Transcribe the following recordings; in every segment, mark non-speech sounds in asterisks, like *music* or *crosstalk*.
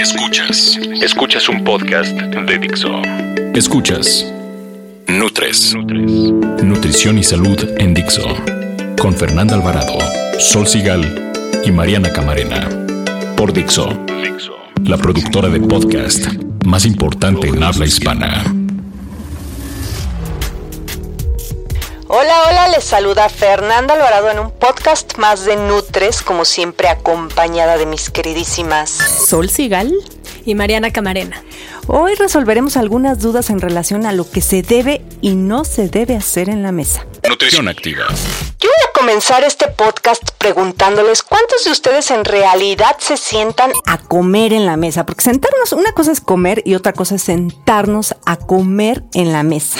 Escuchas. Escuchas un podcast de Dixo. Escuchas. Nutres. Nutrición y salud en Dixo. Con Fernanda Alvarado, Sol Sigal y Mariana Camarena. Por Dixo. La productora de podcast más importante en habla hispana. Hola, hola, les saluda Fernanda Alvarado en un podcast más de Nutres, como siempre acompañada de mis queridísimas Sol Sigal y Mariana Camarena. Hoy resolveremos algunas dudas en relación a lo que se debe y no se debe hacer en la mesa. Nutrición activa. Yo voy a comenzar este podcast preguntándoles cuántos de ustedes en realidad se sientan A comer en la mesa, porque sentarnos, una cosa es comer y otra cosa es sentarnos a comer en la mesa.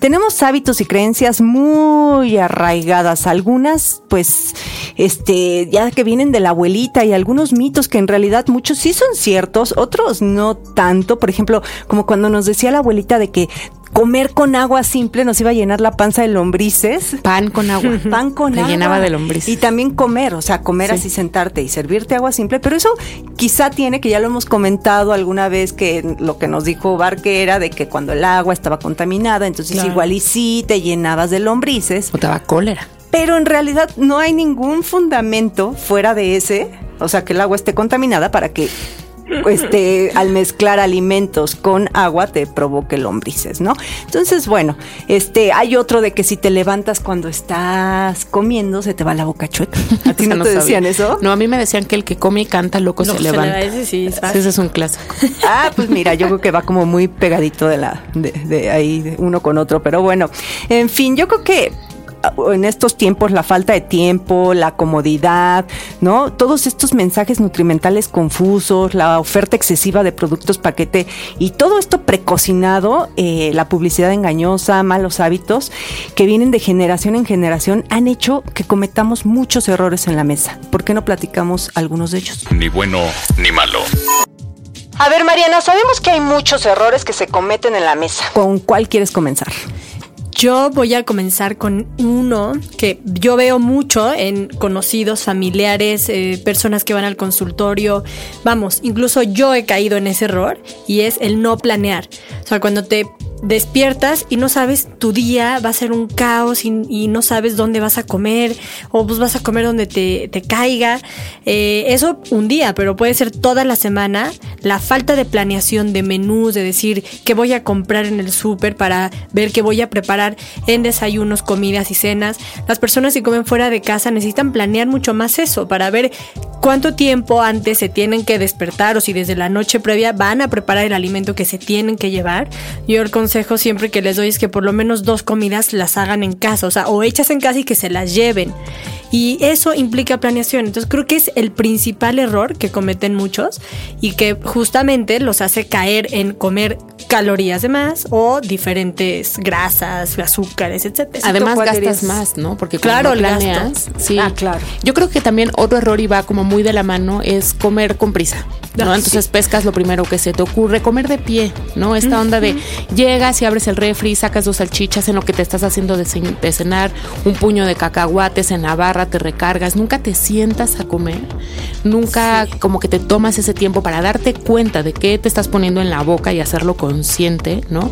Tenemos hábitos y creencias muy arraigadas, algunas pues este ya que vienen de la abuelita y algunos mitos que en realidad muchos sí son ciertos, otros no tanto, por ejemplo, como cuando nos decía la abuelita de que comer con agua simple nos iba a llenar la panza de lombrices. Pan con agua. Pan con Te agua. llenaba de lombrices. Y también comer, o sea, comer Sí. así sentarte y servirte agua simple, pero eso quizá tiene, que ya lo hemos comentado alguna vez, que lo que nos dijo Barque era de que cuando el agua estaba contaminada, entonces Claro. igual y sí te llenabas de lombrices, O te daba cólera. pero en realidad no hay ningún fundamento fuera de ese, o sea, que el agua esté contaminada para que este, al mezclar alimentos con agua te provoque lombrices, ¿no? Entonces, bueno, este, hay otro de que si te levantas cuando estás comiendo, se te va la boca chueca. *laughs* ¿A ti no te sabía. decían eso? No, a mí me decían que el que come y canta loco se se levanta. leva- ese sí. Ese es un clásico. *laughs* Ah, pues mira, yo creo que va como muy pegadito de la, de, de ahí, de uno con otro. Pero bueno, en fin, yo creo que en estos tiempos la falta de tiempo, la comodidad, ¿no? Todos estos mensajes nutrimentales confusos, la oferta excesiva de productos paquete y todo esto precocinado, eh, la publicidad engañosa, malos hábitos que vienen de generación en generación han hecho que cometamos muchos errores en la mesa. ¿Por qué no platicamos algunos de ellos? Ni bueno ni malo. A ver, Mariana, sabemos que hay muchos errores que se cometen en la mesa. ¿Con cuál quieres comenzar? Yo voy a comenzar con uno que yo veo mucho en conocidos, familiares, eh, personas que van al consultorio. Vamos, incluso yo he caído en ese error y es el no planear. O sea, cuando te despiertas y no sabes tu día va a ser un caos y, y no sabes dónde vas a comer o pues vas a comer donde te, te caiga. Eh, eso un día, pero puede ser toda la semana. La falta de planeación de menús, de decir qué voy a comprar en el súper para ver qué voy a preparar en desayunos, comidas y cenas. Las personas que comen fuera de casa necesitan planear mucho más eso para ver cuánto tiempo antes se tienen que despertar o si desde la noche previa van a preparar el alimento que se tienen que llevar. Yo el consejo siempre que les doy es que por lo menos dos comidas las hagan en casa, o sea, o hechas en casa y que se las lleven. Y eso implica planeación. Entonces creo que es el principal error que cometen muchos y que justamente los hace caer en comer calorías de más o diferentes grasas, azúcares, etcétera. Además gastas eres? más, ¿no? Porque Claro, planeas, gasto. sí. Ah, claro. Yo creo que también otro error y va como muy de la mano es comer con prisa, ¿no? Ah, Entonces pescas lo primero que se te ocurre, comer de pie, ¿no? Esta onda de llegas y abres el refri, sacas dos salchichas en lo que te estás haciendo de, de cenar, un puño de cacahuates en la barra, te recargas, nunca te sientas a comer, nunca como que te tomas ese tiempo para darte cuenta de qué te estás poniendo en la boca y hacerlo consciente, ¿no?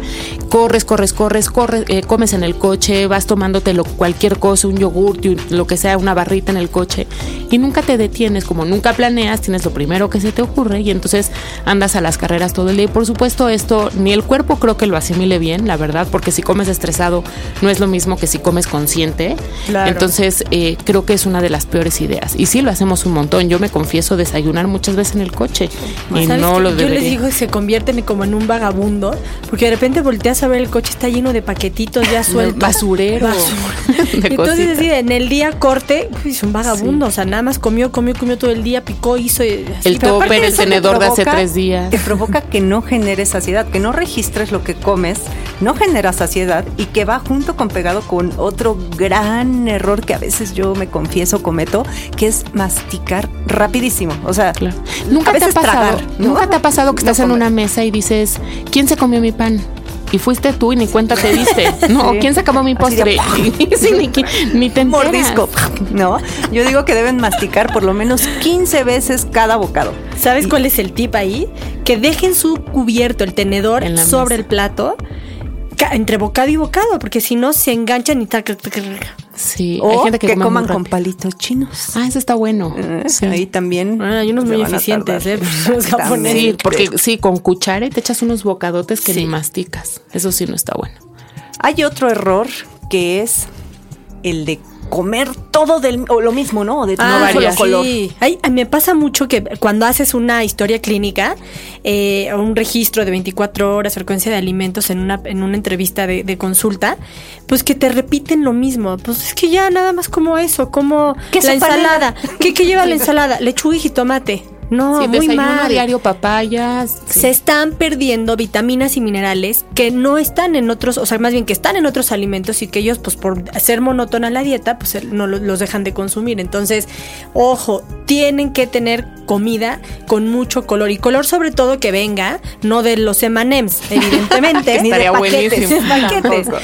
Corres, corres, corres, corres, eh, comes en el coche, vas tomándote lo- cualquier cosa, un yogurt, y un- lo que sea, una barrita en el coche y nunca te detienes, como nunca planeas, tienes lo primero que se te ocurre y entonces andas a las carreras todo el día. Y por supuesto esto ni el cuerpo creo que lo asimile bien, la verdad, porque si comes estresado no es lo mismo que si comes consciente. Claro. Entonces eh, creo que es una de las peores ideas. Y sí lo hacemos un montón. Yo me confieso, desayunar muchas veces en el coche. Y ¿Sabes no lo Yo debería. les digo que se convierten como en un vagabundo, porque de repente volteas a ver el coche está lleno de paquetitos ya *laughs* sueltos. Basurero. Basura. *laughs* De Entonces, así, en el día corte, es un vagabundo, o sea, nada más comió, comió, comió todo el día, picó, hizo. y así. El topper, el te tenedor de hace tres días. Te provoca que no generes saciedad, que no registres lo que comes, no genera saciedad y que va junto con pegado con otro gran error que a veces yo me confieso cometo, que es masticar rapidísimo. O sea, Claro. Nunca a te ha pasado, tragar, ¿no? nunca te ha pasado que No estás en una mesa y dices, ¿quién se comió mi pan? Y fuiste tú y ni cuenta te diste. *laughs* No, Sí. ¿quién se acabó mi Así de- postre? *laughs* Sí, ni, ni te enteras. mordisco, ¿no? Yo digo que deben masticar por lo menos 15 veces cada bocado. ¿Sabes cuál es el tip ahí? Que dejen su cubierto, el tenedor, sobre mesa. el plato, entre bocado y bocado, porque si no se enganchan y tac, tac, tac. Sí, O hay gente que, que, come coman con palitos chinos. Ah, eso está bueno. Eh, Sí. Ahí también. Ah, hay unos muy eficientes. ¿eh? *laughs* Los japoneses. Sí, porque sí, con cuchara y te echas unos bocadotes que Sí. ni masticas. Eso sí no está bueno. Hay otro error que es el de comer todo del o lo mismo, ¿no? De Ah, no solo color. sí. Ay, me pasa mucho que cuando haces una historia clínica, eh, un registro de 24 horas, frecuencia de alimentos en una, en una entrevista de, de consulta, pues que te repiten lo mismo. Pues es que ya nada más como eso, como la ensalada. ¿Qué, qué lleva la *laughs* ensalada? Lechuga y jitomate. No, sí, muy desayuno mal. diario, papayas. sí. Se están perdiendo vitaminas y minerales que no están en otros, o sea, más bien que están en otros alimentos y que ellos, pues por ser monótona la dieta, pues no lo- los dejan de consumir. Entonces, ojo, tienen que tener comida con mucho color y color sobre todo que venga, no de los M&M's, *laughs* evidentemente, Ni de Estaría paquetes,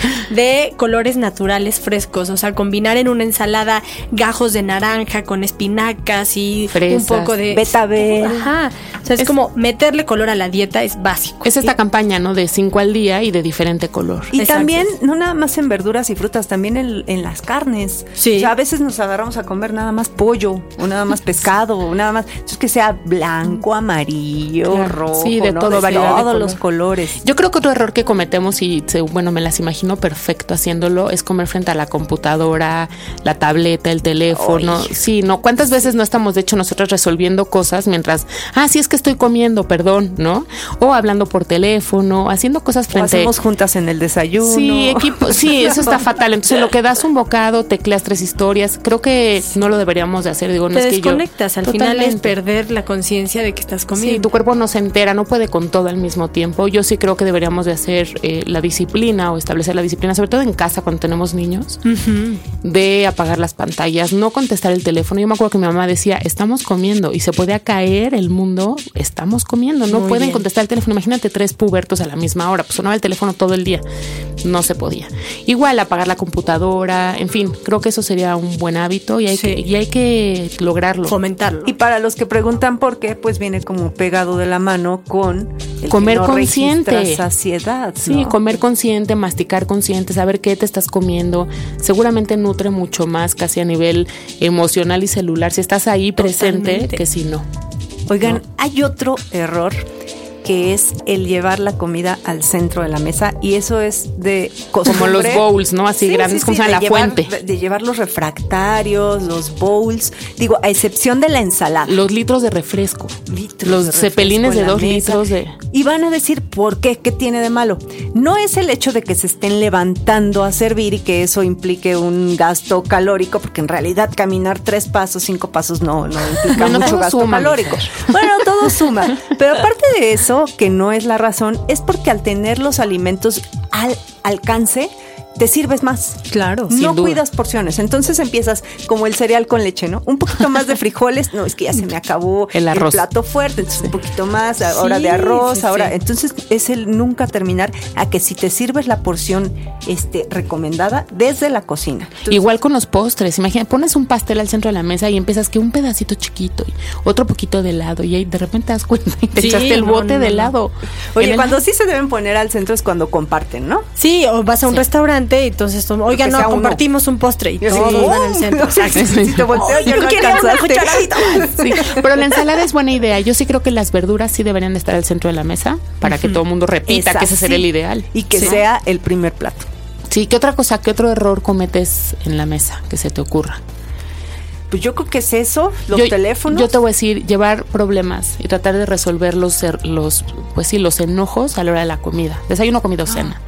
*laughs* de colores naturales frescos, o sea, combinar en una ensalada gajos de naranja con espinacas y un poco de Betabel. Ajá. O sea, es, Es- como meterle color a la dieta es básico. Es esta campaña, ¿no? De cinco al día y de diferente color. Y Exacto. también, no nada más en verduras y frutas, también en, en las carnes. Sí. O sea, a veces nos agarramos a comer nada más pollo, o nada más pescado, o nada más. Entonces, que sea blanco, amarillo, Claro. rojo. Sí, de ¿no? todo, variedad de todos color. los colores. Yo creo que otro error que cometemos y se- bueno, me las imagino perfecto haciéndolo es comer frente a la computadora, la tableta, el teléfono. Sí, no, ¿cuántas veces no estamos de hecho nosotros resolviendo cosas mientras, ah, sí es que estoy comiendo, perdón, ¿no? O hablando por teléfono, haciendo cosas O frente hacemos juntas en el desayuno. Sí, equipo, sí, *laughs* eso está fatal. Entonces, lo que das un bocado, tecleas tres historias. Creo que no lo deberíamos de hacer. Digo, no Te es que yo- desconectas, al final es perder la conciencia de que estás Sí, comiendo. tu cuerpo no se entera, no puede con todo al mismo tiempo. Yo sí creo que deberíamos de hacer eh, la disciplina o establecer la disciplina, sobre todo en casa cuando tenemos niños, de apagar las pantallas, no contestar el teléfono. Yo me acuerdo que mi mamá decía, estamos comiendo y se puede caer el mundo, estamos comiendo, no Muy pueden bien. contestar el teléfono. Imagínate tres pubertos a la misma hora, pues sonaba el teléfono todo el día, no se podía. Igual apagar la computadora, en fin, creo que eso sería un buen hábito y hay, Sí. que, y hay que lograrlo. Fomentarlo. Y para los que preguntan por qué, pues viene como pegado de la mano con el Comer que no consciente. saciedad. Sí, ¿no? comer consciente, masticar consciente, saber qué te estás comiendo, seguramente nutre mucho más casi a nivel emocional y celular si estás ahí presente Totalmente. que si no. Oigan, hay otro error que es el llevar la comida al centro de la mesa y eso es de costumbre. Como los bowls, ¿no? Así grandes, como de la llevar- fuente. De, llevar los refractarios, los bowls, digo, a excepción de la ensalada. Los litros de refresco. Litros los de refresco cepelines de dos mesa. litros de... Y van a decir, ¿por qué? ¿Qué tiene de malo? No es el hecho de que se estén levantando a servir y que eso implique un gasto calórico, porque en realidad caminar tres pasos, cinco pasos no, no implica Bueno, mucho gasto suma, calórico. Bueno, todo *laughs* suma. Pero aparte de eso, que no es la razón, es porque al tener los alimentos al alcance, te sirves más. Claro. Sin no duda. cuidas porciones. Entonces empiezas como el cereal con leche, ¿no? Un poquito más de frijoles. No, es que ya se me acabó *laughs* El arroz. plato fuerte. Entonces un poquito más, ahora Sí, de arroz, sí, ahora. Entonces es el nunca terminar a que si te sirves la porción este, recomendada desde la cocina. Entonces, Igual con los postres, imagina, pones un pastel al centro de la mesa y empiezas que un pedacito chiquito y otro poquito de helado y ahí de repente te das cuenta y te echaste el no, bote no, de no. helado. Oye, el- cuando sí se deben poner al centro es cuando comparten, ¿no? Sí, o vas a un restaurante y entonces, tú, oiga, Que no, sea uno. compartimos un postre y pero la ensalada es buena idea. Yo sí creo que las verduras sí deberían de estar al centro de la mesa para que todo el mundo repita que ese sería el ideal. Y que Sí. sea el primer plato. Sí, ¿qué otra cosa, qué otro error cometes en la mesa que se te ocurra? pues yo creo que es eso, los yo, teléfonos. Yo te voy a decir, llevar problemas y tratar de resolver los, los, pues sí, los enojos a la hora de la comida. Desayuno, comida o cena.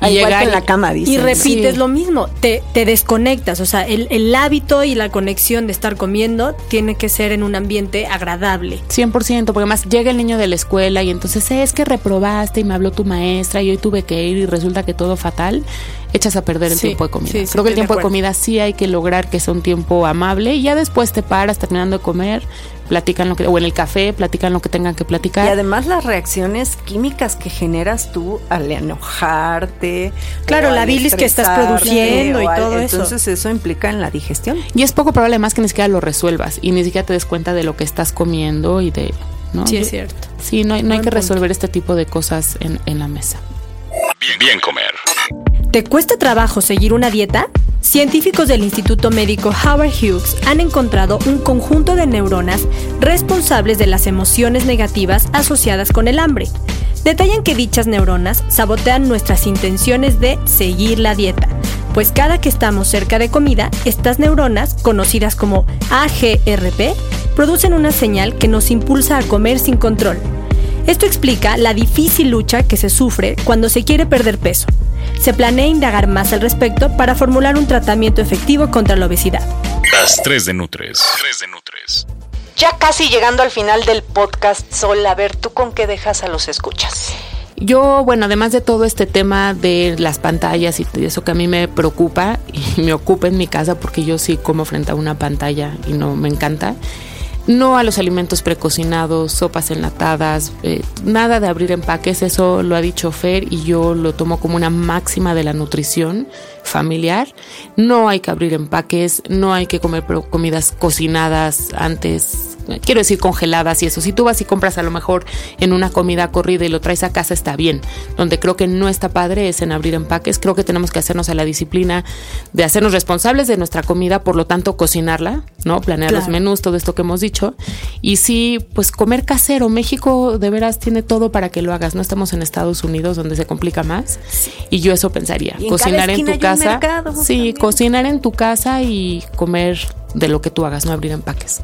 Al igual que en la cama. Y repites Sí. lo mismo, te, te desconectas, o sea, el, el hábito y la conexión de estar comiendo tiene que ser en un ambiente agradable. 100%, porque además llega el niño de la escuela y entonces "Eh, es que reprobaste y me habló tu maestra y hoy tuve que ir y resulta que todo fatal, echas a perder el Sí, tiempo de comida. sí, sí, Creo que el tiempo de, comida sí hay que lograr que sea un tiempo amable y ya después te paras terminando de comer, platican lo que, o en el café, platican lo que tengan que platicar. Y además las reacciones químicas que generas tú al enojarte. Claro, o la al bilis que estás produciendo y al- todo eso. Entonces eso implica en la digestión. Y es poco probable más que ni siquiera lo resuelvas y ni siquiera te des cuenta de lo que estás comiendo y de... ¿no? Sí, Yo- es cierto. Sí, no hay, no hay que punto. resolver este tipo de cosas en, en la mesa. Bien, bien comer. ¿Te cuesta trabajo seguir una dieta? Científicos del Instituto Médico Howard Hughes han encontrado un conjunto de neuronas responsables de las emociones negativas asociadas con el hambre. Detallan que dichas neuronas sabotean nuestras intenciones de seguir la dieta, pues cada que estamos cerca de comida, estas neuronas, conocidas como AGRP, producen una señal que nos impulsa a comer sin control. Esto explica la difícil lucha que se sufre cuando se quiere perder peso. Se planea indagar más al respecto para formular un tratamiento efectivo contra la obesidad. Las 3 de Nutres. 3 de Nutres. Ya casi llegando al final del podcast, Sol, a ver, ¿tú con qué dejas a los escuchas? Yo, bueno, además de todo este tema de las pantallas y de eso que a mí me preocupa y *laughs* me ocupa en mi casa porque yo sí como frente a una pantalla y no me encanta. No a los alimentos precocinados, sopas enlatadas, eh, nada de abrir empaques, eso lo ha dicho Fer y yo lo tomo como una máxima de la nutrición familiar. No hay que abrir empaques, no hay que comer comidas cocinadas antes, quiero decir congeladas y eso. Si tú vas y compras a lo mejor en una comida corrida y lo traes a casa está bien. Donde creo que no está padre es en abrir empaques. Creo que tenemos que hacernos a la disciplina de hacernos responsables de nuestra comida, por lo tanto cocinarla, ¿no? Planear los menús, todo esto que hemos dicho. Y sí, pues comer casero. México de veras tiene todo para que lo hagas. No estamos en Estados Unidos donde se complica más. Y yo eso pensaría. En Cocinar en tu casa. mercado sí, también. cocinar en tu casa y comer de lo que tú hagas, no abrir empaques.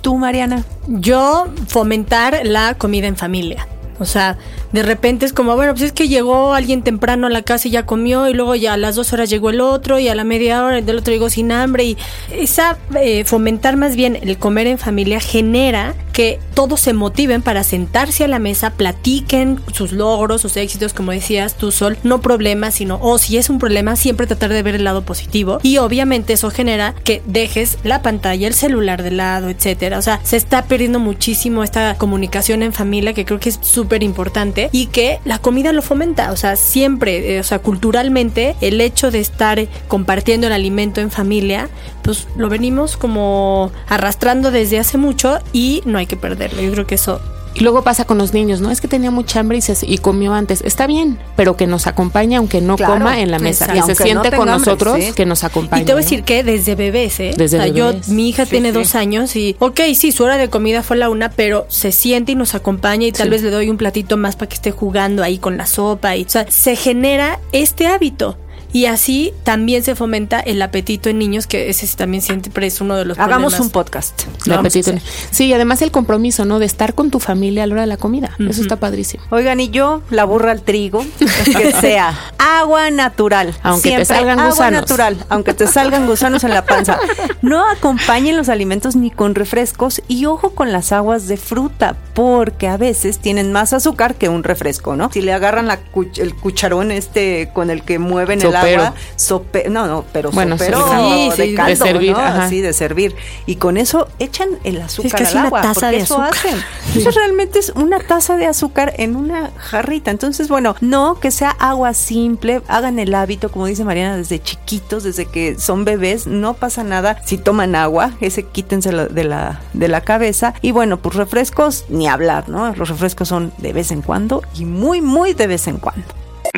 Tú, Mariana. Yo fomentar la comida en familia. O sea, de repente es como, bueno, pues es que llegó alguien temprano a la casa y ya comió y luego ya a las dos horas llegó el otro y a la media hora el del otro llegó sin hambre y esa eh, fomentar más bien el comer en familia genera que todos se motiven para sentarse a la mesa, platiquen sus logros, sus éxitos, como decías tú, Sol, no problemas, sino, o si es un problema, siempre tratar de ver el lado positivo y obviamente eso genera que dejes la pantalla, el celular de lado, etcétera. O sea, se está perdiendo muchísimo esta comunicación en familia que creo que es súper importante y que la comida lo fomenta. O sea, siempre, eh, o sea, culturalmente, el hecho de estar compartiendo el alimento en familia, pues lo venimos como arrastrando desde hace mucho y no hay que perderlo. Yo creo que eso Y luego pasa con los niños, ¿no? Es que tenía mucha hambre y, se, y comió antes. Está bien, pero que nos acompañe aunque no Claro, coma en la mesa. exacto. Que se siente no con hambre, nosotros, sí. que nos acompañe. Y te voy a ¿no? decir que desde bebés, ¿eh? Desde o sea, bebés. yo, mi hija Sí, tiene sí. dos años y, ok, sí, su hora de comida fue la una, pero se siente y nos acompaña y tal vez le doy un platito más para que esté jugando ahí con la sopa. Y, o sea, se genera este hábito. Y así también se fomenta el apetito en niños, que ese sí también siempre es uno de los Hagamos problemas. un podcast. El apetito. Sí, y además el compromiso, ¿no? De estar con tu familia a la hora de la comida. Eso está padrísimo. Oigan, y yo, la burra al trigo, *laughs* que sea agua natural. Aunque te Siempre salgan agua gusanos. natural, aunque te salgan gusanos en la panza. No acompañen los alimentos ni con refrescos y ojo con las aguas de fruta, porque a veces tienen más azúcar que un refresco, ¿no? Si le agarran la cuch- el cucharón este con el que mueven el Sopero. agua, sope- no, no, pero Bueno, sopero sí, de sí, de caldo, servir, ¿no? ajá. Así de servir. Y con eso echan el azúcar casi al una agua, taza de eso azúcar. hacen. *laughs* Eso realmente es una taza de azúcar en una jarrita. Entonces, bueno, no que sea agua simple, hagan el hábito, como dice Mariana, desde chiquitos, desde que son bebés, no pasa nada si toman agua, ese quítenselo de la, de la cabeza. Y bueno, pues refrescos, ni hablar, ¿no? Los refrescos son de vez en cuando y muy, muy de vez en cuando.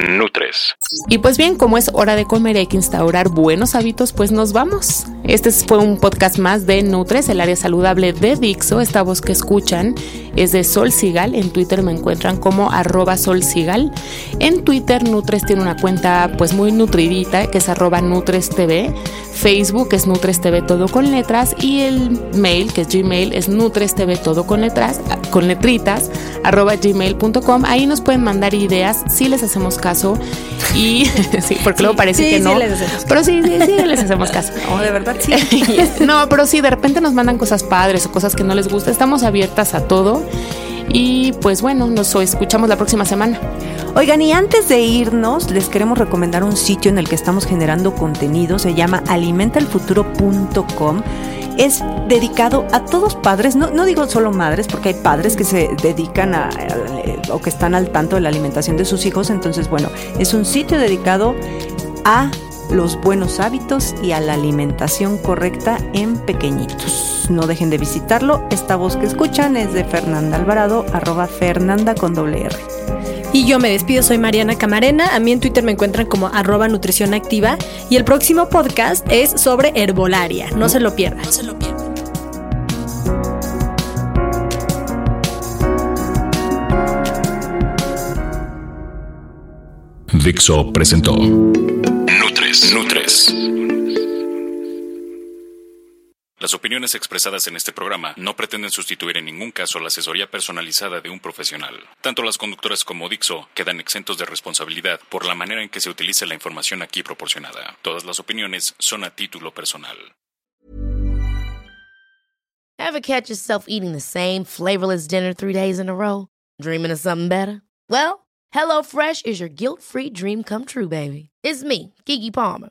Nutres. Y pues bien, como es hora de comer y hay que instaurar buenos hábitos, pues nos vamos. Este fue un podcast más de Nutres, el área saludable de Dixo, esta voz que escuchan es de Sol Sigal. En Twitter me encuentran como arroba Sol Sigal. En Twitter Nutres tiene una cuenta pues muy nutridita que es arroba Nutres TV. Facebook es Nutres TV todo con letras y el mail que es Gmail es Nutres TV todo con letras, con letritas, arroba gmail.com. Ahí nos pueden mandar ideas si les hacemos caso y *laughs* sí, porque luego parece que no. pero sí, sí, sí, les hacemos caso. *laughs* No, de verdad sí. *laughs* no, pero sí, de repente nos mandan cosas padres o cosas que no les gusta. Estamos abiertas a todo. Y pues bueno, nos escuchamos la próxima semana. Oigan, y antes de irnos, les queremos recomendar un sitio en el que estamos generando contenido. Se llama alimentalfuturo.com es dedicado a todos padres, no, digo solo madres, porque hay padres que se dedican a, a, o que están al tanto de la alimentación de sus hijos, entonces bueno, es un sitio dedicado a los buenos hábitos y a la alimentación correcta en pequeñitos. No dejen de visitarlo. Esta voz que escuchan es de Fernanda Alvarado, arroba Fernanda con doble R. Y yo me despido, soy Mariana Camarena. A mí en Twitter me encuentran como arroba nutrición activa. Y el próximo podcast es sobre herbolaria. No se lo pierdan. No se lo pierdan. Dixo presentó Nutres. Nutres. Las opiniones expresadas en este programa no pretenden sustituir en ningún caso la asesoría personalizada de un profesional. Tanto las conductoras como Dixo quedan exentos de responsabilidad por la manera en que se utilice la información aquí proporcionada. Todas las opiniones son a título personal. Ever catch yourself eating the same flavorless dinner three days in a row? Dreaming of something better? Well, HelloFresh is your guilt-free dream come true, baby. It's me, Kiki Palmer.